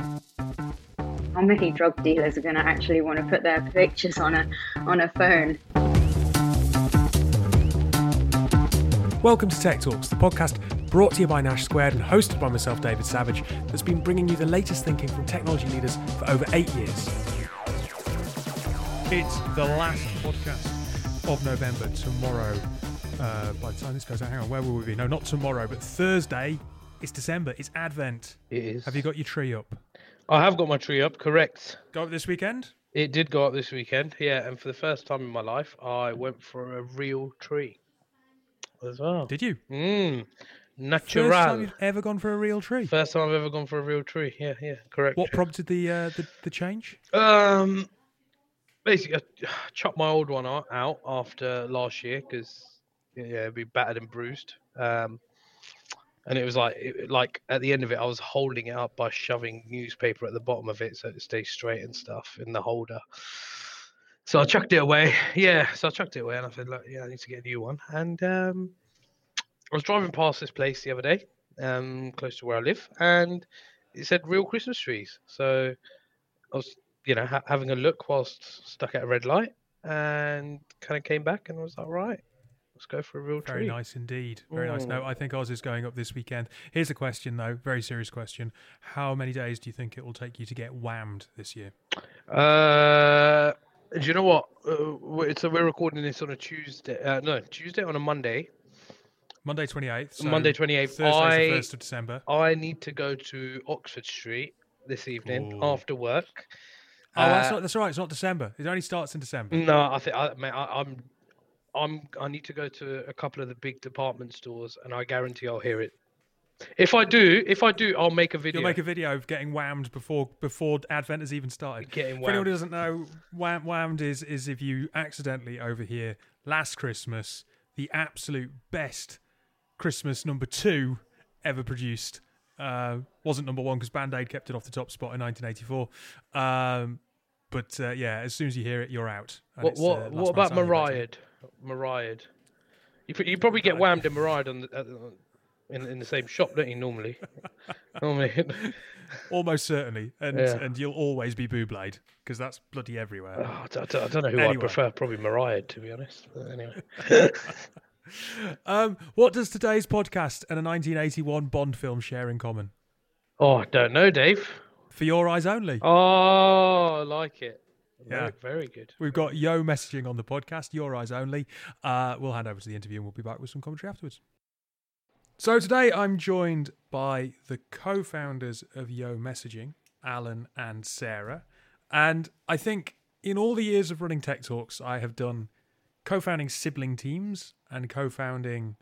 How many drug dealers are going to actually want to put their pictures on a on a phone? Welcome to Tech Talks, the podcast brought to you by Nash Squared and hosted by myself, David Savage, that's been bringing you the latest thinking from technology leaders for over eight years. It's the last podcast of November. Tomorrow, uh, by the time this goes out, hang on, where will we be? No, not tomorrow, but Thursday. It's December. It's Advent. It is. Have you got your tree up? I have got my tree up, correct. Go up this weekend? It did go up this weekend, yeah, and for the first time in my life, I went for a real tree as well. Did you? Mmm, First time you've ever gone for a real tree? First time I've ever gone for a real tree. Yeah, yeah, correct. What prompted the uh, the, the change? Um, basically, I chopped my old one out out after last year because yeah, it'd be battered and bruised. Um, and it was like, it, like at the end of it, I was holding it up by shoving newspaper at the bottom of it so it stays straight and stuff in the holder. So I chucked it away. Yeah, so I chucked it away, and I said, look, yeah, I need to get a new one. And um, I was driving past this place the other day, um, close to where I live, and it said real Christmas trees. So I was, you know, ha- having a look whilst stuck at a red light, and kind of came back and was like, right, let's go for a real Very tree. nice indeed. Very nice. No, Mm. I think ours is going up this weekend. Here's a question, though. Very serious question. How many days do you think it will take you to get whammed this year? Uh, do you know what? Uh, so we're recording this on a Tuesday. Uh, no, Tuesday on a Monday. Monday 28th. So Monday 28th. Thursday's I the 1st of December. I need to go to Oxford Street this evening Ooh. after work. Oh, that's, Uh, not, that's all right. It's not December. It only starts in December. No, I think I, mate, I, I'm, I'm, I need to go to a couple of the big department stores, and I guarantee I'll hear it. If I do, if I do, I'll make a video. You'll make a video of getting whammed before before Advent has even started. Getting For anyone who whammed. doesn't know, wham, whammed is is if you accidentally overhear last Christmas, the absolute best Christmas number two ever produced. Uh, wasn't number one because Band Aid kept it off the top spot in 1984. Um, but uh, yeah, as soon as you hear it, you're out. And What what uh, what about Mariah? Mariah. You, you probably get whammed in Mariah on the, uh, in in the same shop, don't you? Normally, normally. Almost certainly, and Yeah. and you'll always be Bublé'd because that's bloody everywhere. Oh, I, don't, I don't know who Anyway. I prefer. Probably Mariah, to be honest. But anyway. Um, what does today's podcast and a 1981 Bond film share in common? oh, I don't know, Dave. For your eyes only. Oh, I like it. Very, Yeah. very good. We've got YEO messaging on the podcast, Your Eyes Only. Uh, we'll hand over to the interview and we'll be back with some commentary afterwards. So today I'm joined by the co founders of YEO Messaging, Alan and Sarah. And I think in all the years of running Tech Talks, I have done co founding sibling teams and co founding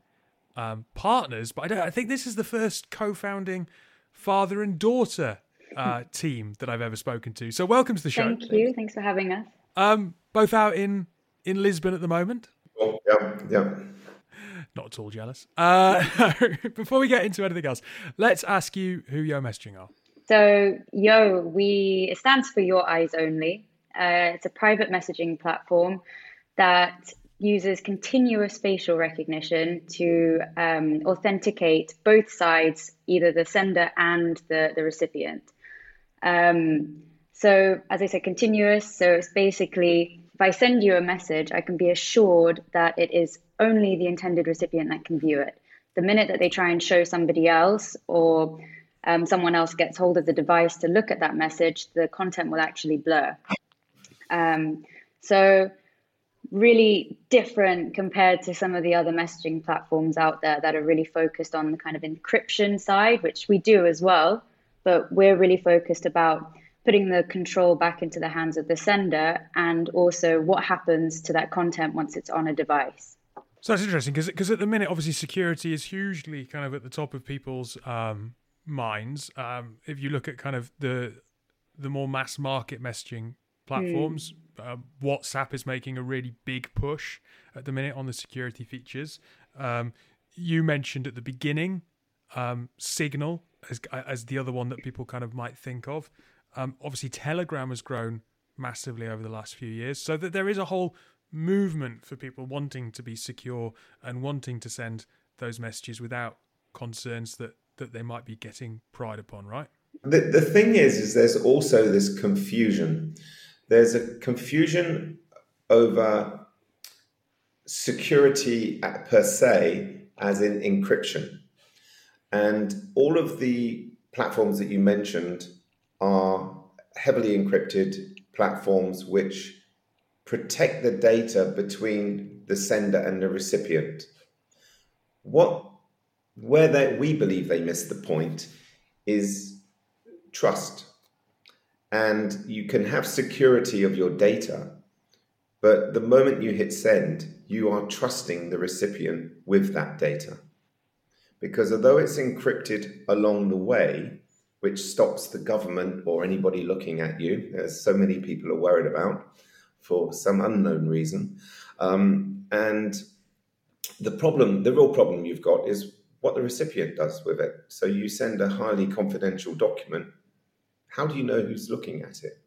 um, partners, but I, don't, I think this is the first co founding father and daughter uh, team that I've ever spoken to. So welcome to the show. Thank you. Thanks for having us. Um, both out in in Lisbon at the moment. Oh, yeah, yeah. Not at all jealous. Uh, before we get into anything else, let's ask you who YEO Messaging are. So, YEO, we it stands for Your Eyes Only. Uh, it's a private messaging platform that uses continuous facial recognition to um, authenticate both sides, either the sender and the, the recipient. Um, so, as I said, continuous. So, it's basically if I send you a message, I can be assured that it is only the intended recipient that can view it. The minute that they try and show somebody else or um, someone else gets hold of the device to look at that message, the content will actually blur. Um, so, really different compared to some of the other messaging platforms out there that are really focused on the kind of encryption side, which we do as well, but we're really focused about putting the control back into the hands of the sender and also what happens to that content once it's on a device. So that's interesting because at the minute, obviously, security is hugely kind of at the top of people's um, minds. Um, if you look at kind of the the more mass market messaging platforms, um, WhatsApp is making a really big push at the minute on the security features. Um, you mentioned at the beginning um, Signal as as the other one that people kind of might think of. Um, obviously, Telegram has grown massively over the last few years, so that there is a whole movement for people wanting to be secure and wanting to send those messages without concerns that that they might be getting pried upon, right? The, the thing is, is there's also this confusion. There's a confusion over security per se, as in encryption. And all of the platforms that you mentioned are heavily encrypted platforms which protect the data between the sender and the recipient. What where they, we believe they miss the point is trust. And you can have security of your data, but the moment you hit send, you are trusting the recipient with that data. Because although it's encrypted along the way, which stops the government or anybody looking at you, as so many people are worried about for some unknown reason. Um, and the problem, the real problem you've got is what the recipient does with it. So you send a highly confidential document. How do you know who's looking at it?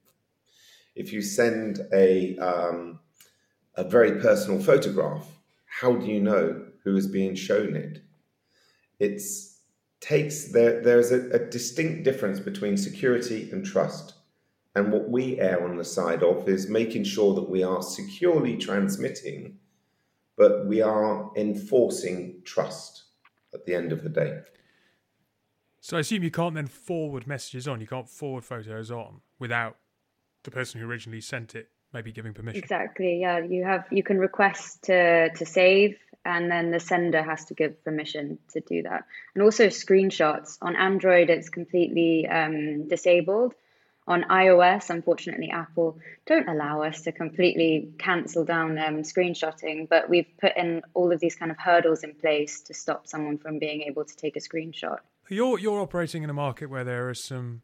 If you send a um, a very personal photograph, how do you know who is being shown it? It takes there. There's a, a distinct difference between security and trust. And what we err on the side of is making sure that we are securely transmitting, but we are enforcing trust at the end of the day. So I assume you can't then forward messages on. You can't forward photos on without the person who originally sent it maybe giving permission. Exactly. Yeah, you have you can request to to save, and then the sender has to give permission to do that. And also screenshots on Android, it's completely um, disabled. On iOS, unfortunately, Apple don't allow us to completely cancel down um, screenshotting, but we've put in all of these kind of hurdles in place to stop someone from being able to take a screenshot. You're you're operating in a market where there are some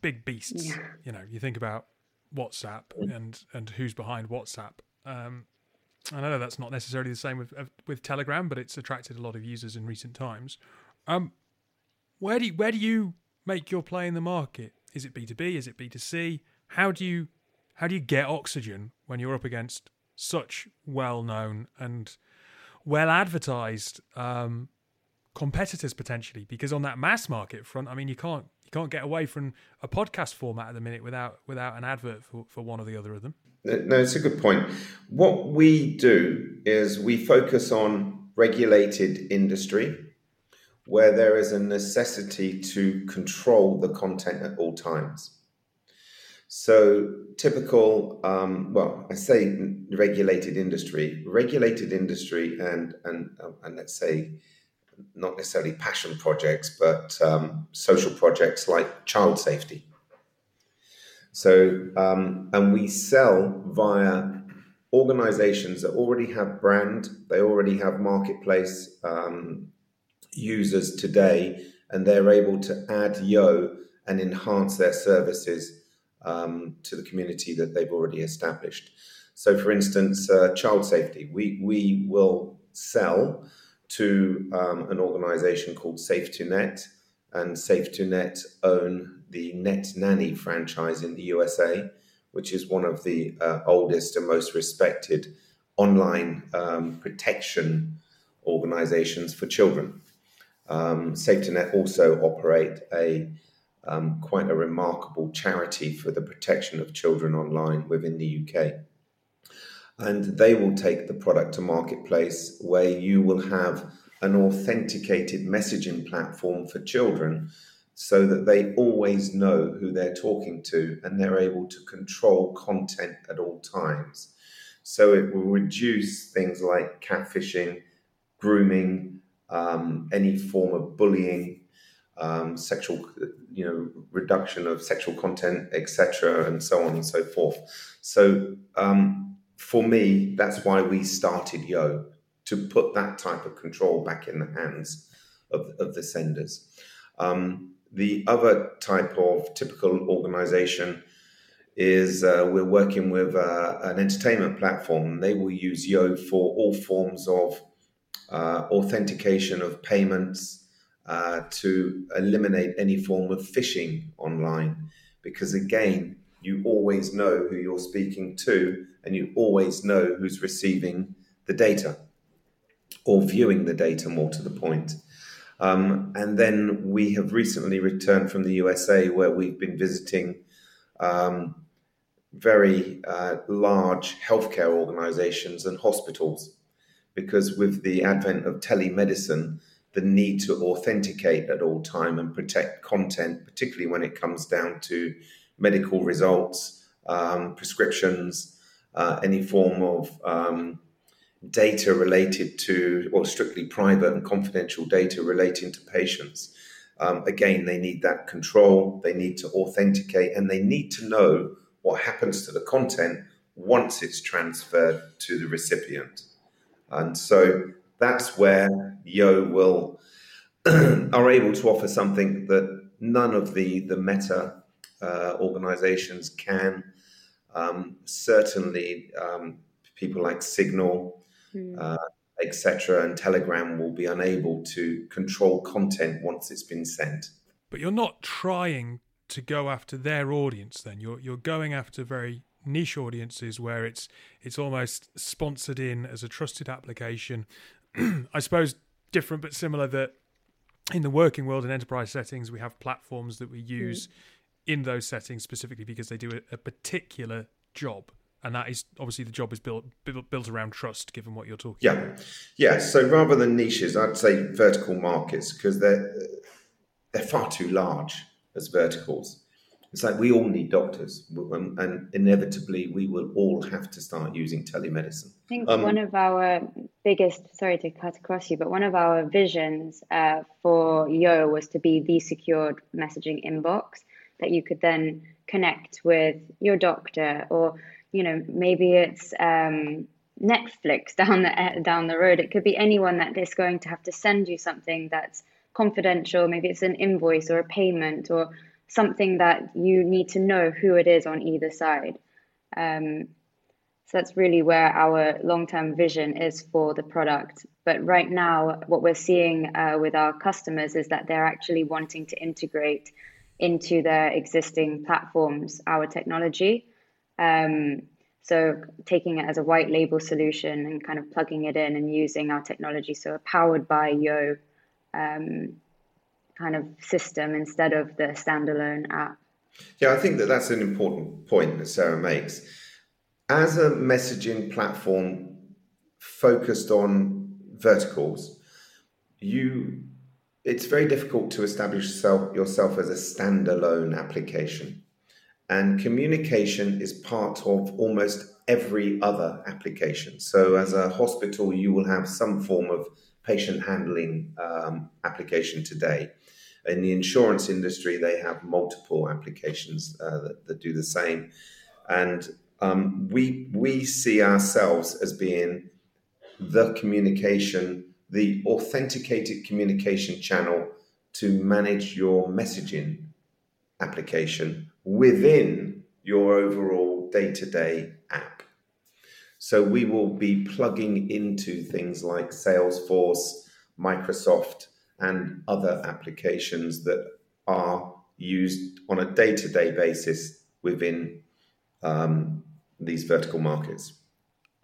big beasts. Yeah. You know, you think about WhatsApp and and who's behind WhatsApp. Um, I know that's not necessarily the same with with Telegram, but it's attracted a lot of users in recent times. Um, where do you, where do you make your play in the market? Is it B two B? Is it B two C? How do you how do you get oxygen when you're up against such well known and well advertised um, competitors potentially? Because on that mass market front, I mean, you can't you can't get away from a podcast format at the minute without without an advert for, for one or the other of them. No, it's a good point. What we do is we focus on regulated industry where there is a necessity to control the content at all times. So, typical, um, well, I say regulated industry, regulated industry, and and and let's say not necessarily passion projects, but um, social projects like child safety. So, um, and we sell via organizations that already have brand, they already have marketplace um, users today, and they're able to add YEO and enhance their services um, to the community that they've already established. So, for instance, uh, child safety, we, we will sell to um, an organization called SafeToNet, and SafeToNet own the Net Nanny franchise in the USA, which is one of the uh, oldest and most respected online um, protection organizations for children. Um, SafeToNet also operate a um, quite a remarkable charity for the protection of children online within the UK and they will take the product to marketplace where you will have an authenticated messaging platform for children so that they always know who they're talking to and they're able to control content at all times. So it will reduce things like catfishing, grooming, um, any form of bullying, um, sexual, you know, reduction of sexual content, etc., and so on and so forth. So um, for me, that's why we started YEO to put that type of control back in the hands of, of the senders. Um, the other type of typical organization is uh, we're working with uh, an entertainment platform. They will use YEO for all forms of uh, authentication of payments uh, to eliminate any form of phishing online. Because again, you always know who you're speaking to and you always know who's receiving the data or viewing the data more to the point. Um, and then we have recently returned from the USA where we've been visiting um, very uh, large healthcare organizations and hospitals because with the advent of telemedicine, the need to authenticate at all time and protect content, particularly when it comes down to medical results, um, prescriptions, uh, any form of um, data related to, or strictly private and confidential data relating to patients. Um, again, they need that control, they need to authenticate, and they need to know what happens to the content once it's transferred to the recipient. And so that's where YEO will are able to offer something that none of the the meta uh, organizations can. Um, certainly, um, people like Signal, mm. uh, etc., and Telegram will be unable to control content once it's been sent. But you're not trying to go after their audience. Then you're you're going after very niche audiences where it's it's almost sponsored in as a trusted application. I suppose different but similar that in the working world and enterprise settings we have platforms that we use mm. In those settings specifically because they do a, a, particular job. And that is obviously the job is built built around trust given what you're talking yeah. about. yeah. So rather than niches i'd say vertical markets because they're they're far too large as verticals. It's like we all need doctors, and inevitably we will all have to start using telemedicine. I think um, one of our biggest, sorry to cut across you, but one of our visions uh, for YEO was to be the secured messaging inbox that you could then connect with your doctor, or you know maybe it's um, Netflix down the down the road. It could be anyone that is going to have to send you something that's confidential. Maybe it's an invoice or a payment or something that you need to know who it is on either side. Um, so that's really where our long term vision is for the product. But right now, what we're seeing uh, with our customers is that they're actually wanting to integrate into their existing platforms our technology. Um, so taking it as a white label solution and kind of plugging it in and using our technology. So powered by YEO. Um, kind of system instead of the standalone app. Yeah, I think that that's an important point that Sarah makes. As a messaging platform focused on verticals, you it's very difficult to establish self, yourself as a standalone application. And communication is part of almost every other application. So, as a hospital, you will have some form of patient handling um, application today. In the insurance industry, they have multiple applications uh, that, that, do the same, and um, we we see ourselves as being the communication, the authenticated communication channel to manage your messaging application within your overall day to day app. So we will be plugging into things like Salesforce, Microsoft, and other applications that are used on a day to day basis within um, these vertical markets.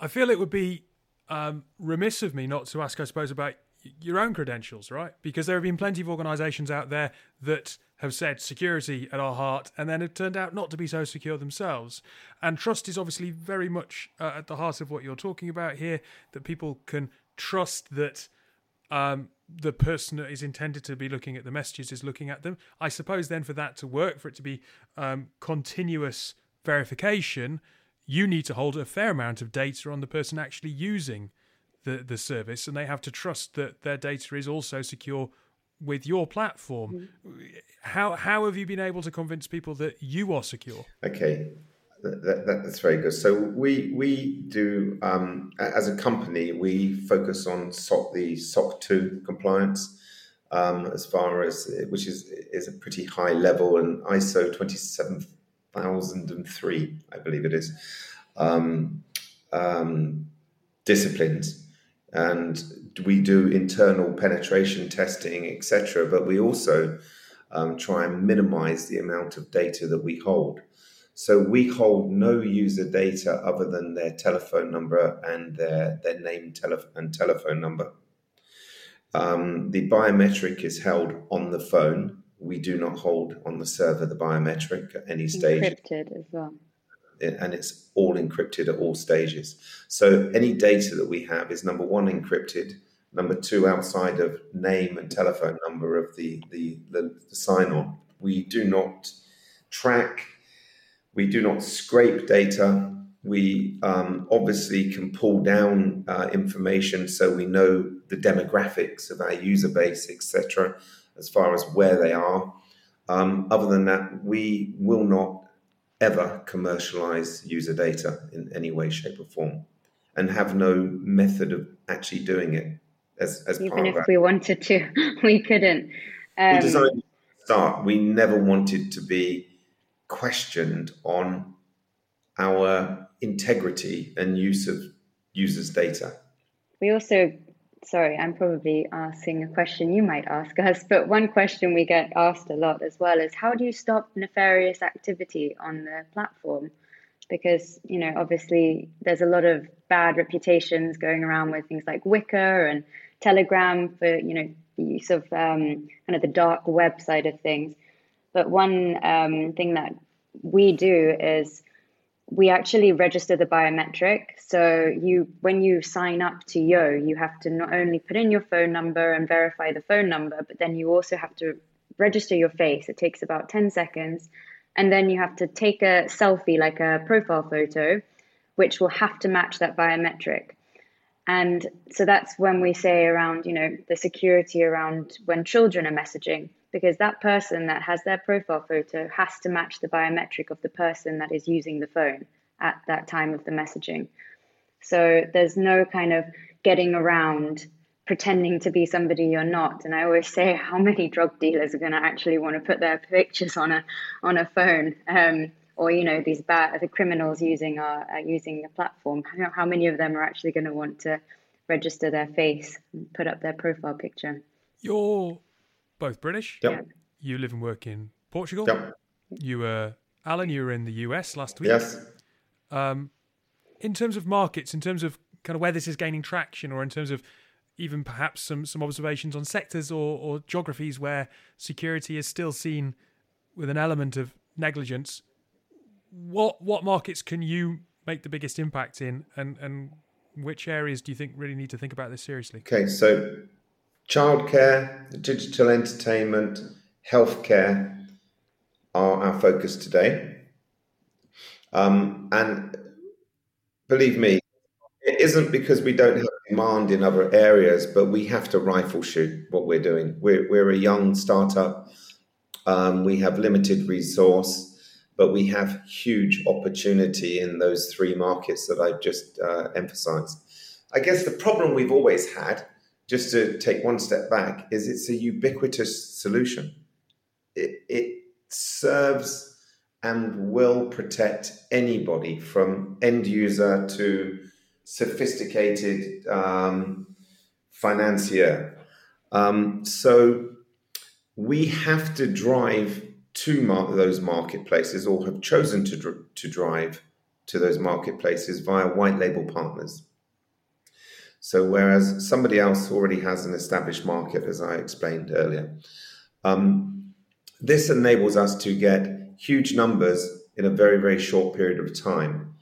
I feel it would be um, remiss of me not to ask, I suppose, about your own credentials, right? Because there have been plenty of organizations out there that have said security at our heart and then have turned out not to be so secure themselves. And trust is obviously very much uh, at the heart of what you're talking about here that people can trust that um, the person that is intended to be looking at the messages is looking at them. I suppose then for that to work, for it to be um, continuous verification, you need to hold a fair amount of data on the person actually using the, the service, and they have to trust that their data is also secure with your platform. Mm-hmm. How how have you been able to convince people that you are secure? Okay, that, that, that's very good. So we we do um, as a company we focus on SOC the SOC two compliance um, as far as which is is a pretty high level and ISO twenty thousand and three I believe it is um, um disciplines and we do internal penetration testing etc. But we also um, try and minimize the amount of data that we hold. So we hold no user data other than their telephone number and their, their name tele- and telephone number. Um, the biometric is held on the phone. We do not hold on the server the biometric at any stage. Encrypted as well. And it's all encrypted at all stages. So any data that we have is number one, encrypted. Number two, outside of name and telephone number of the, the, the, the sign on. We do not track, we do not scrape data. We um, obviously can pull down uh, information so we know the demographics of our user base, etc., as far as where they are. Um, other than that, we will not ever commercialize user data in any way, shape, or form, and have no method of actually doing it. As, as even if we wanted to, we couldn't. Um, we designed start. We never wanted to be questioned on our integrity and use of users' data. We also sorry, I'm probably asking a question you might ask us, but one question we get asked a lot as well is how do you stop nefarious activity on the platform? Because, you know, obviously there's a lot of bad reputations going around with things like Wickr and Telegram for, you know, the use of um, kind of the dark web side of things. But one um, thing that we do is we actually register the biometric. So you, when you sign up to YEO, you have to not only put in your phone number and verify the phone number, but then you also have to register your face. It takes about 10 seconds. And then you have to take a selfie, like a profile photo, which will have to match that biometric. And so that's when we say around, you know, the security around when children are messaging because that person that has their profile photo has to match the biometric of the person that is using the phone at that time of the messaging. So there's no kind of getting around pretending to be somebody you're not. And I always say, how many drug dealers are going to actually want to put their pictures on a on a phone? Um, or you know these bad the criminals using our uh, using the platform. How, how many of them are actually going to want to register their face, and put up their profile picture? You're both British. Yep. You live and work in Portugal. Yep. You were Alan. You were in the US last week. Yes. Um, in terms of markets, in terms of kind of where this is gaining traction, or in terms of even perhaps some some observations on sectors or, or geographies where security is still seen with an element of negligence. What what markets can you make the biggest impact in, and and which areas do you think really need to think about this seriously? Okay, so childcare, digital entertainment, healthcare are our focus today. Um, and believe me, it isn't because we don't have demand in other areas, but we have to rifle shoot what we're doing. We're, we're a young startup. Um, we have limited resource, but we have huge opportunity in those three markets that I've just uh, emphasized. I guess the problem we've always had just to take one step back, is it's a ubiquitous solution. It, it serves and will protect anybody from end user to sophisticated um, financier. Um, so we have to drive to mar- those marketplaces or have chosen to, dr- to drive to those marketplaces via white label partners. So, whereas somebody else already has an established market, as I explained earlier, um, this enables us to get huge numbers in a very, very short period of time,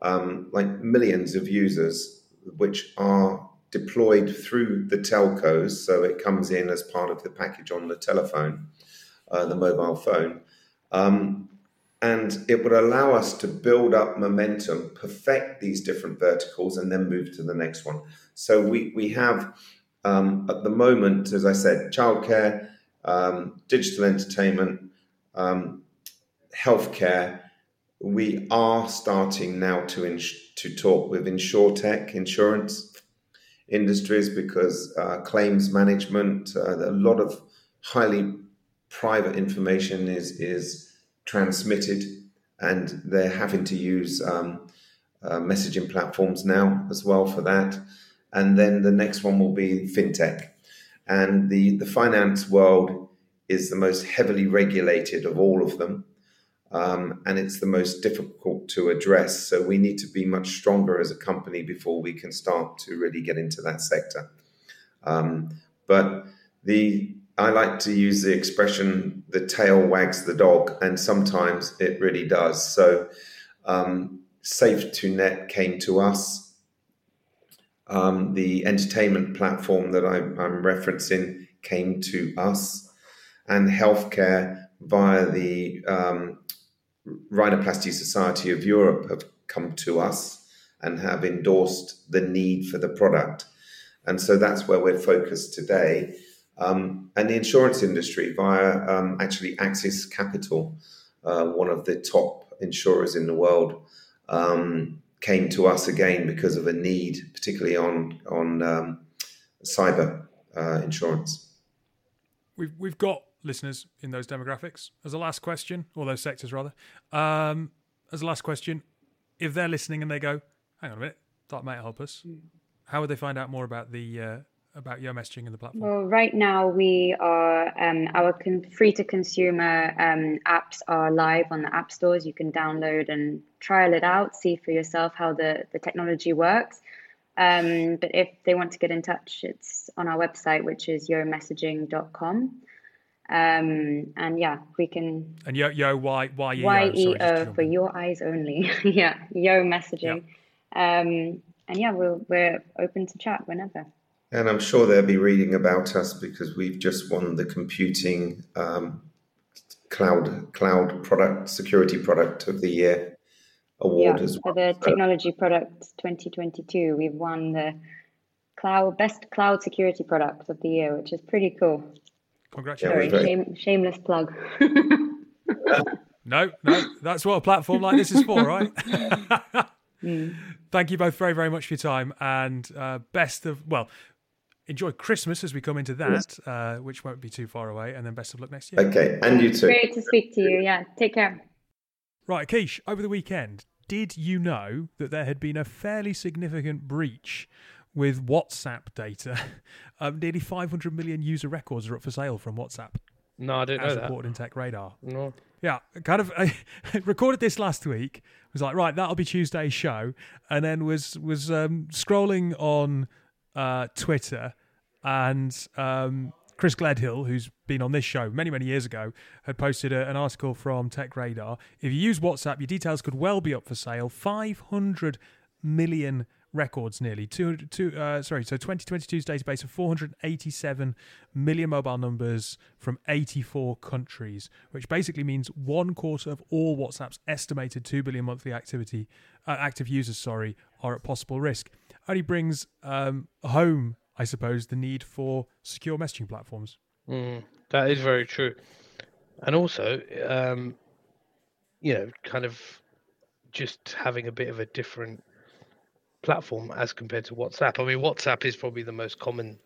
um, like millions of users, which are deployed through the telcos. So, it comes in as part of the package on the telephone, uh, the mobile phone. Um, and it would allow us to build up momentum, perfect these different verticals, and then move to the next one. So we we have um, at the moment, as I said, childcare, um, digital entertainment, um, healthcare. We are starting now to ins- to talk with insurtech, insurance industries, because uh, claims management, uh, a lot of highly private information is is transmitted, and they're having to use um, uh, messaging platforms now as well for that. And then the next one will be fintech, and the the finance world is the most heavily regulated of all of them. Um, and it's the most difficult to address. So we need to be much stronger as a company before we can start to really get into that sector. Um, but the I like to use the expression "the tail wags the dog," and sometimes it really does. So, um, SafeToNet came to us. Um, the entertainment platform that I, I'm referencing came to us, and healthcare via the um, Rhinoplasty Society of Europe have come to us and have endorsed the need for the product. And so that's where we're focused today um, and the insurance industry via um, actually Axis Capital, uh, one of the top insurers in the world, um, came to us again because of a need, particularly on on um, cyber uh, insurance. We've we've got listeners in those demographics. As a last question, or those sectors rather. Um, as a last question, if they're listening and they go, "Hang on a minute, that might help us," how would they find out more about the uh, about your messaging and the platform? Well, right now we are um, our con- free to consumer um, apps are live on the app stores. You can download and trial it out, see for yourself how the the technology works. Um, but if they want to get in touch, it's on our website, which is yeomessaging.com. Um, and yeah, we can. And yo, yo, why, why, Y E O for your eyes only. yeah, YEO messaging. Um, and yeah, we're, we're open to chat whenever. And I'm sure they'll be reading about us because we've just won the computing um, cloud cloud product security product of the year award yeah, as well. For the technology product 2022, we've won the cloud best cloud security product of the year, which is pretty cool. Congratulations! Sorry, shame, shameless plug. no, no, that's what a platform like this is for, right? mm. Thank you both very, very much for your time, and uh, best of well. Enjoy Christmas as we come into that, uh, which won't be too far away, and then best of luck next year. Okay, and you too. Great to speak to you. Yeah, take care. Right, Keish, over the weekend, did you know that there had been a fairly significant breach with WhatsApp data? Um, nearly 500 million user records are up for sale from WhatsApp. No, I didn't know as that. reported in Tech Radar. No. Yeah, kind of. I recorded this last week. Was like, right, that'll be Tuesday's show, and then was was um, scrolling on uh, Twitter, and um, Chris Gledhill, who's been on this show many many years ago, had posted a, an article from Tech Radar. If you use WhatsApp, your details could well be up for sale. Five hundred million records nearly two uh, sorry so 2022's database of 487 million mobile numbers from 84 countries which basically means one quarter of all whatsapp's estimated 2 billion monthly activity uh, active users sorry are at possible risk only brings um, home i suppose the need for secure messaging platforms Mm, that is very true. And also, um, you know, kind of just having a bit of a different platform as compared to WhatsApp. I mean, WhatsApp is probably the most common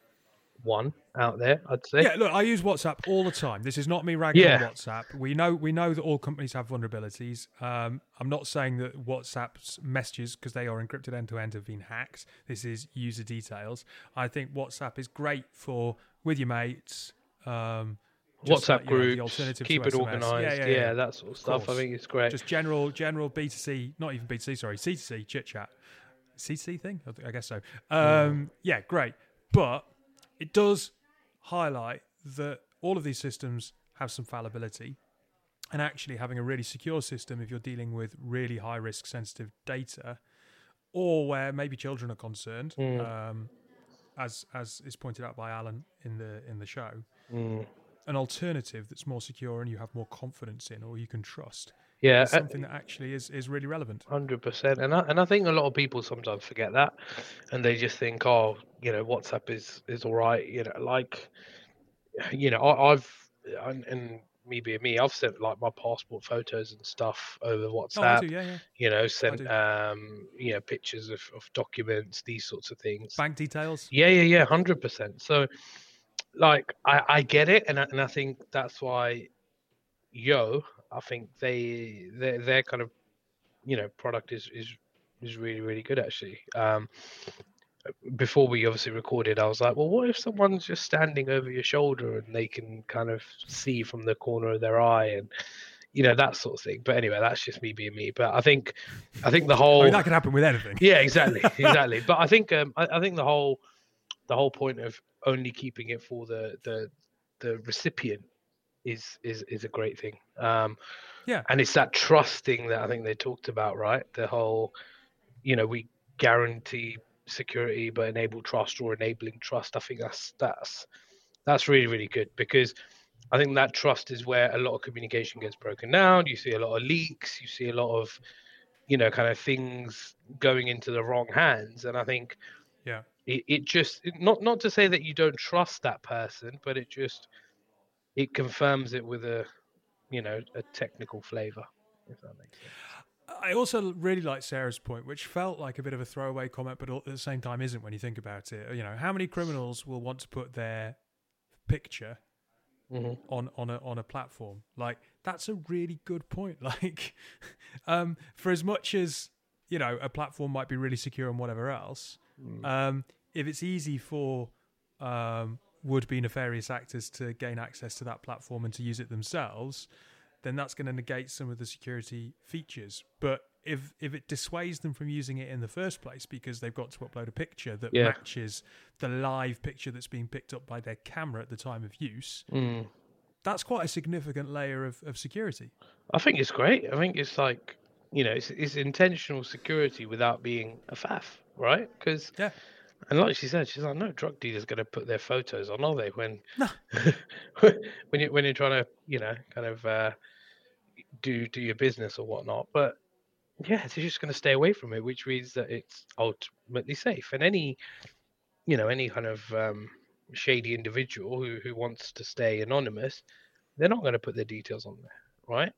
one out there, I'd say. Yeah, look, I use WhatsApp all the time. This is not me ragging Yeah. on WhatsApp. We know we know that all companies have vulnerabilities. Um, I'm not saying that WhatsApp's messages, because they are encrypted end to end, have been hacked. This is user details. I think WhatsApp is great for with your mates. Um, WhatsApp like, know, groups, alternative keep it organized. Yeah, Yeah, yeah, that sort of stuff. I think it's great. Just general, general B2C, not even B2C, sorry, C2C chit chat. C2C thing? I I guess so. Um, yeah, great. But it does highlight that all of these systems have some fallibility. And actually, having a really secure system, if you're dealing with really high risk sensitive data, or where maybe children are concerned, Mm. um, as as is pointed out by Alan in the in the show, Mm. an alternative that's more secure and you have more confidence in, or you can trust, Yeah, uh, something that actually is is really relevant. Hundred percent, and I, and I think a lot of people sometimes forget that, and they just think, oh, you know, WhatsApp is is all right, you know, like, you know, I, I've and, and me being me, I've sent like my passport photos and stuff over WhatsApp. Oh, I WhatsApp. do, yeah, yeah. you know, sent um, you know, pictures of, of documents, these sorts of things. Bank details. Yeah, yeah, yeah, hundred percent. So, like, I I get it, and I, and I think that's why, YEO, I think they their their kind of, you know, product is is is really really good actually. Um, before we obviously recorded, I was like, well, what if someone's just standing over your shoulder and they can kind of see from the corner of their eye and. You know that sort of thing, but anyway, that's just me being me. But I think, I think the whole I mean, that could happen with anything. yeah, exactly, exactly. but I think um, I, I think the whole the whole point of only keeping it for the the the recipient is is is a great thing. Um, Yeah. and it's that trusting that I think they talked about, right? The whole, you know, we guarantee security but enable trust or enabling trust. I think that's that's that's really really good because I think that trust is where a lot of communication gets broken down. You see a lot of leaks. You see a lot of, you know, kind of things going into the wrong hands. And I think, Yeah. it, it just not not to say that you don't trust that person, but it just it confirms it with a, you know, a technical flavor. If that makes sense. I also really like Sarah's point, which felt like a bit of a throwaway comment, but at the same time isn't when you think about it. You know, how many criminals will want to put their picture Mhm. on on a on a platform? Like that's a really good point. Like, um, for as much as you know, a platform might be really secure and whatever else, um, if it's easy for um, would-be nefarious actors to gain access to that platform and to use it themselves, then that's going to negate some of the security features. But if if it dissuades them from using it in the first place because they've got to upload a picture that Yeah. matches the live picture that's being picked up by their camera at the time of use, Mm. that's quite a significant layer of, of security. I think it's great. I think it's like, you know, it's, it's intentional security without being a faff, right? Because Yeah. And like she said, she's like, no drug dealer's going to put their photos on, are they? When No. when you when you're trying to, you know, kind of uh, do do your business or whatnot. But yeah, they're just going to stay away from it, which means that it's ultimately safe. And any, you know, any kind of um, shady individual who who wants to stay anonymous, they're not going to put their details on there, right?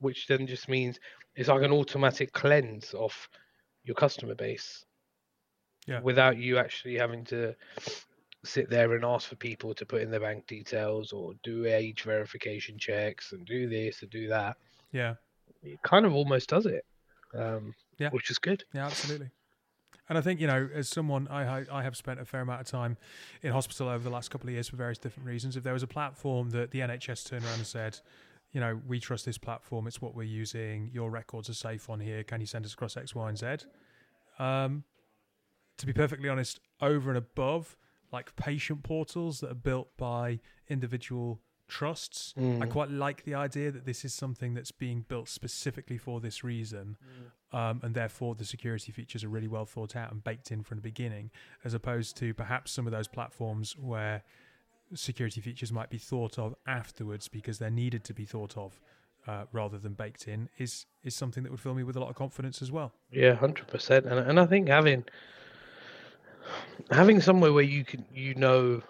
Which then just means it's like an automatic cleanse of your customer base Yeah. without you actually having to sit there and ask for people to put in their bank details or do age verification checks and do this and do that. Yeah, It kind of almost does it, um, Yeah. which is good. yeah, absolutely. And I think you know, as someone, I I I have spent a fair amount of time in hospital over the last couple of years for various different reasons. If there was a platform that the NHS turned around and said, you know, we trust this platform, it's what we're using, your records are safe on here, can you send us across X, Y, and Z? Um, to be perfectly honest, over and above like patient portals that are built by individual trusts, I Mm. quite like the idea that this is something that's being built specifically for this reason, um, and therefore the security features are really well thought out and baked in from the beginning, as opposed to perhaps some of those platforms where security features might be thought of afterwards because they're needed to be thought of uh, rather than baked in. Is is something that would fill me with a lot of confidence as well. Yeah, hundred percent. And and I think having having somewhere where you can you know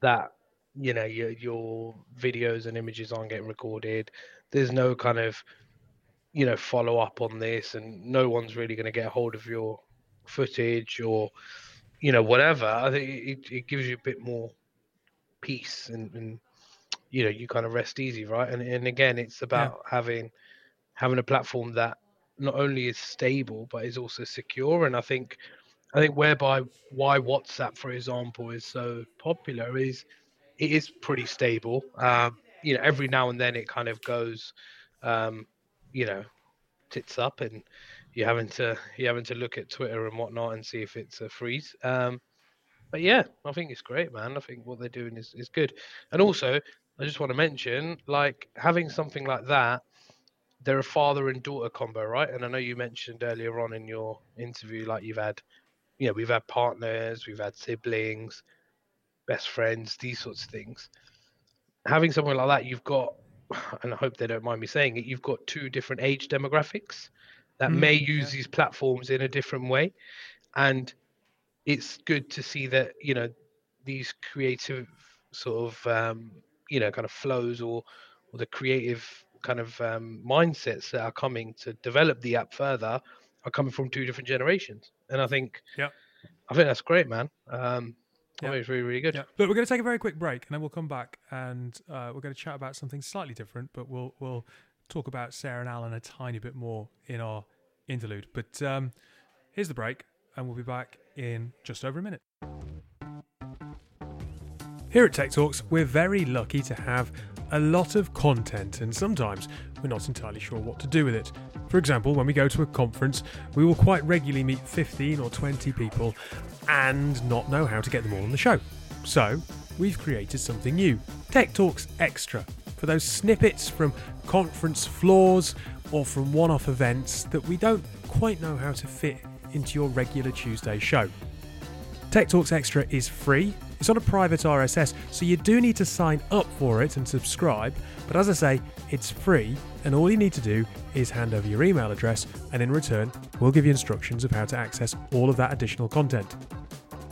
that you know your your videos and images aren't getting recorded. There's no kind of you know follow up on this, and no one's really going to get a hold of your footage or you know whatever. I think it, it gives you a bit more peace and, and you know you kind of rest easy, right? And and again, it's about having having a platform that not only is stable but is also secure. And I think I think whereby why WhatsApp, for example, is so popular is it is pretty stable. Um, you know, every now and then it kind of goes, um, you know, tits up, and you're having to you're having to look at Twitter and whatnot and see if it's a freeze. Um, but yeah, I think it's great, man. I think what they're doing is, is good. And also, I just want to mention, like having something like that, they're a father and daughter combo, right? And I know you mentioned earlier on in your interview, like you've had, you know, we've had partners, we've had siblings, best friends, these sorts of things. Having someone like that, you've got, and I hope they don't mind me saying it, you've got two different age demographics that Mm, may use yeah. these platforms in a different way. And it's good to see that, you know, these creative sort of, um, you know, kind of flows or, or the creative kind of um, mindsets that are coming to develop the app further are coming from two different generations. And I think, Yeah. I think that's great, man. Um, I Yeah. think it's really, really good. Yeah. Look, we're going to take a very quick break, and then we'll come back and uh, we're going to chat about something slightly different, but we'll we'll talk about Sarah and Alan a tiny bit more in our interlude. But um, here's the break, and we'll be back in just over a minute. Here at Tech Talks, we're very lucky to have a lot of content, and sometimes we're not entirely sure what to do with it. For example, when we go to a conference, we will quite regularly meet 15 or 20 people and not know how to get them all on the show. So, we've created something new Tech Talks Extra for those snippets from conference floors or from one off events that we don't quite know how to fit into your regular Tuesday show. Tech Talks Extra is free. It's on a private RSS, so you do need to sign up for it and subscribe. But as I say, it's free, and all you need to do is hand over your email address, and in return, we'll give you instructions of how to access all of that additional content.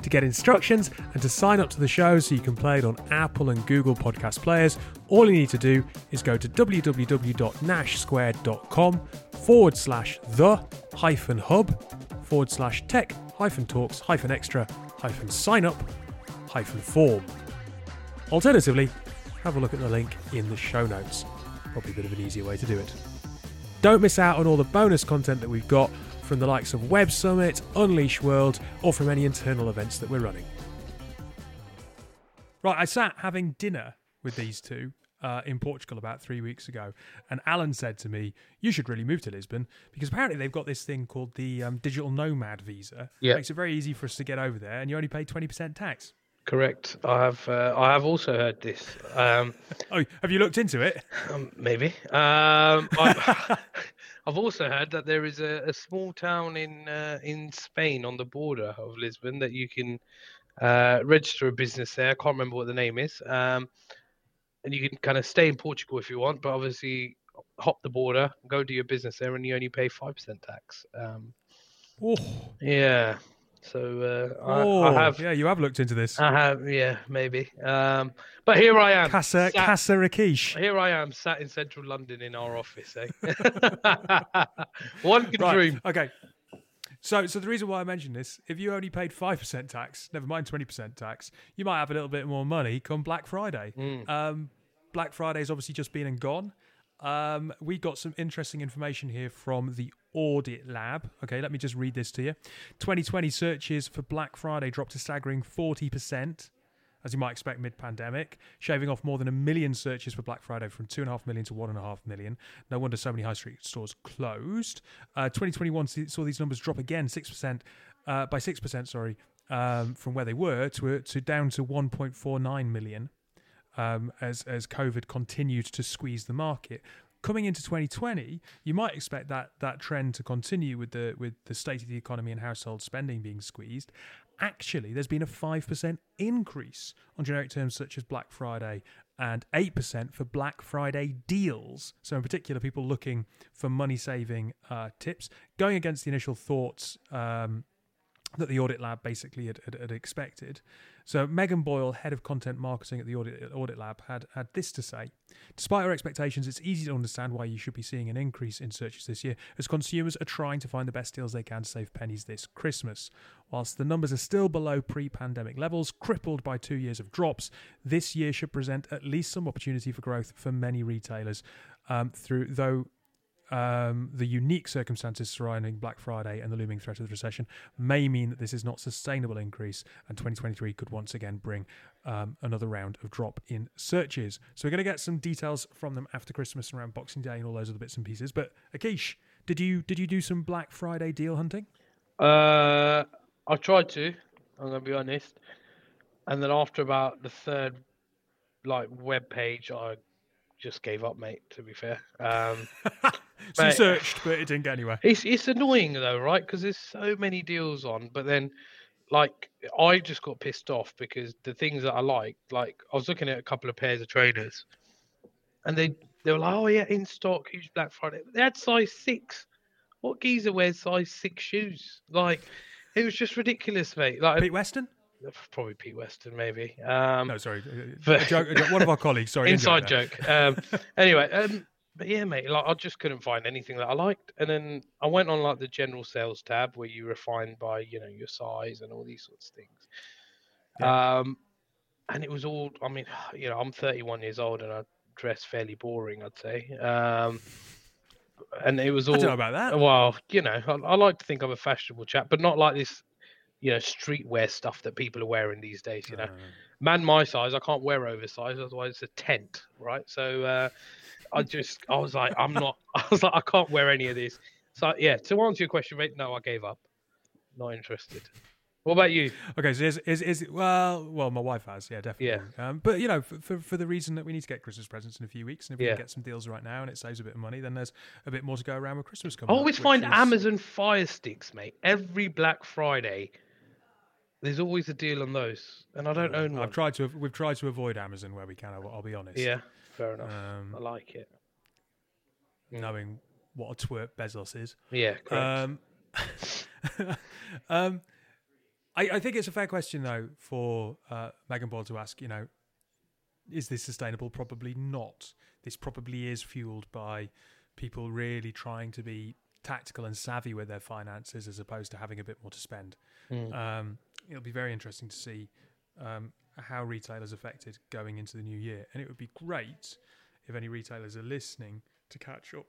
To get instructions and to sign up to the show so you can play it on Apple and Google podcast players, all you need to do is go to www.nashsquared.com forward slash the hyphen hub forward slash tech hyphen talks hyphen extra hyphen sign up form. Alternatively, have a look at the link in the show notes. Probably a bit of an easier way to do it. Don't miss out on all the bonus content that we've got from the likes of Web Summit, Unleash World, or from any internal events that we're running. Right, I sat having dinner with these two uh, in Portugal about three weeks ago, and Alan said to me, "You should really move to Lisbon because apparently they've got this thing called the um, digital nomad visa. Yeah. makes it very easy for us to get over there, and you only pay twenty percent tax." Correct. I have. Uh, I have also heard this. Um, Oh, have you looked into it? um, maybe. Um, I, I've also heard that there is a, a small town in uh, in Spain on the border of Lisbon that you can uh, register a business there. I can't remember what the name is. Um, and you can kind of stay in Portugal if you want, but obviously hop the border, go do your business there, and you only pay five percent tax. Um, Oh, yeah. So uh, I, oh, I have. Yeah, you have looked into this. I have, yeah, maybe. Um, but here I am. Casa sat- Casa Rakish. Here I am, sat in central London in our office. Eh? One can Right. dream. Okay. So, so the reason why I mentioned this, if you only paid five percent tax, never mind twenty percent tax, you might have a little bit more money come Black Friday. Mm. Um, Black Friday's obviously just been and gone. Um, we got some interesting information here from the Audit Lab. Okay, let me just read this to you. 2020 searches for Black Friday dropped a staggering 40%, as you might expect mid pandemic, shaving off more than a million searches for Black Friday from 2.5 million to 1.5 million. No wonder so many high street stores closed. Uh, 2021 saw these numbers drop again 6%, uh, by 6%, sorry, um, from where they were to, to down to 1.49 million um, as as COVID continued to squeeze the market. Coming into 2020, you might expect that that trend to continue with the with the state of the economy and household spending being squeezed. Actually, there's been a five percent increase on generic terms such as Black Friday and eight percent for Black Friday deals. So, in particular, people looking for money saving uh, tips, going against the initial thoughts. Um, that the audit lab basically had, had, had expected. So Megan Boyle, head of content marketing at the audit, audit lab, had had this to say: Despite our expectations, it's easy to understand why you should be seeing an increase in searches this year, as consumers are trying to find the best deals they can to save pennies this Christmas. Whilst the numbers are still below pre-pandemic levels, crippled by two years of drops, this year should present at least some opportunity for growth for many retailers. Um, through though um, the unique circumstances surrounding Black Friday and the looming threat of the recession may mean that this is not sustainable increase, and 2023 could once again bring um, another round of drop in searches. So we're going to get some details from them after Christmas and around Boxing Day and all those other bits and pieces. But Akish, did you did you do some Black Friday deal hunting? Uh, I tried to. I'm gonna be honest. And then after about the third, like web page, I just gave up, mate. To be fair, um, So you searched, but it didn't get anywhere. it's it's annoying though, right? Because there's so many deals on, but then, like, I just got pissed off because the things that I like, like, I was looking at a couple of pairs of trainers, and they they were like, oh yeah, in stock, huge Black Friday. They had size six. What geezer wears size six shoes? Like, it was just ridiculous, mate. Like, Pete Weston? probably Pete Weston, maybe. Um, No, sorry, a joke, a joke- one of our colleagues. Sorry, inside joke. Um, anyway, um, but yeah, mate, like I just couldn't find anything that I liked, and then I went on like the general sales tab where you refine by you know your size and all these sorts of things. Um, and it was all. I mean, you know, I'm 31 years old and I dress fairly boring, I'd say. Um, and it was I all. don't know about that. Well, you know, I, I like to think I'm a fashionable chap, but not like this, you know, streetwear stuff that people are wearing these days. You know, man my size, I can't wear oversized, otherwise it's a tent, right? So uh, I just, I was like, I'm not, I was like, I can't wear any of this. So yeah, to answer your question, mate, no, I gave up. Not interested. What about you? Okay, so is is, is well, well, my wife has, yeah, definitely. Yeah. Um, but you know, for, for for the reason that we need to get Christmas presents in a few weeks, and if we can get some deals right now and it saves a bit of money, then there's a bit more to go around with Christmas coming. I always which find is- Amazon Fire Sticks, mate. Every Black Friday, there's always a deal on those, and I don't own one. I've tried to. We've tried to avoid Amazon where we can. I'll, I'll be honest. Yeah, fair enough. Um, I like it. knowing what a twerp Bezos is. Yeah, correct. Um, um, I, I think it's a fair question though for uh, Megan Boyle to ask. You know, is this sustainable? Probably not. This probably is fueled by people really trying to be tactical and savvy with their finances as opposed to having a bit more to spend. Um, it'll be very interesting to see um, how retailers affected going into the new year, and it would be great if any retailers are listening to catch up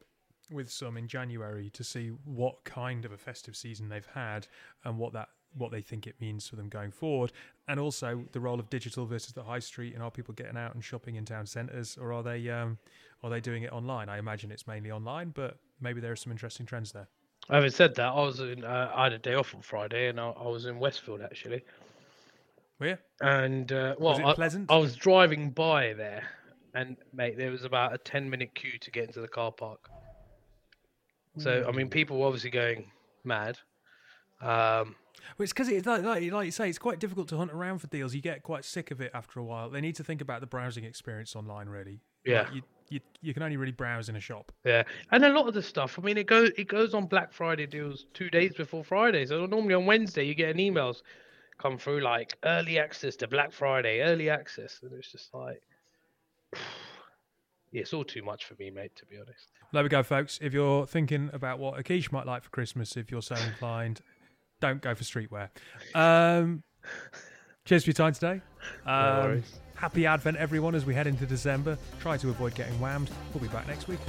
with some in January to see what kind of a festive season they've had and what that what they think it means for them going forward, and also the role of digital versus the high street, and are people getting out and shopping in town centres, or are they um, are they doing it online? I imagine it's mainly online, but maybe there are some interesting trends there. Having said that, I was in. Uh, I had a day off on Friday, and I, I was in Westfield actually. Yeah, And uh, well, it I, pleasant? I was driving by there, and mate, there was about a ten-minute queue to get into the car park. So I mean, people were obviously going mad. Um, Well, it's because it's like, like like you say, it's quite difficult to hunt around for deals. You get quite sick of it after a while. They need to think about the browsing experience online. Really, Yeah. Like, you, you you can only really browse in a shop. Yeah, and a lot of the stuff. I mean, it goes it goes on Black Friday deals two days before Friday. So normally on Wednesday you get an emails come through like early access to Black Friday, early access, and it's just like, yeah, it's all too much for me, mate. To be honest. There we go, folks. If you're thinking about what Akish might like for Christmas, if you're so inclined, don't go for streetwear. Um, cheers for your time today. Um, worries. happy Advent, everyone, as we head into December. Try to avoid getting whammed. We'll be back next week.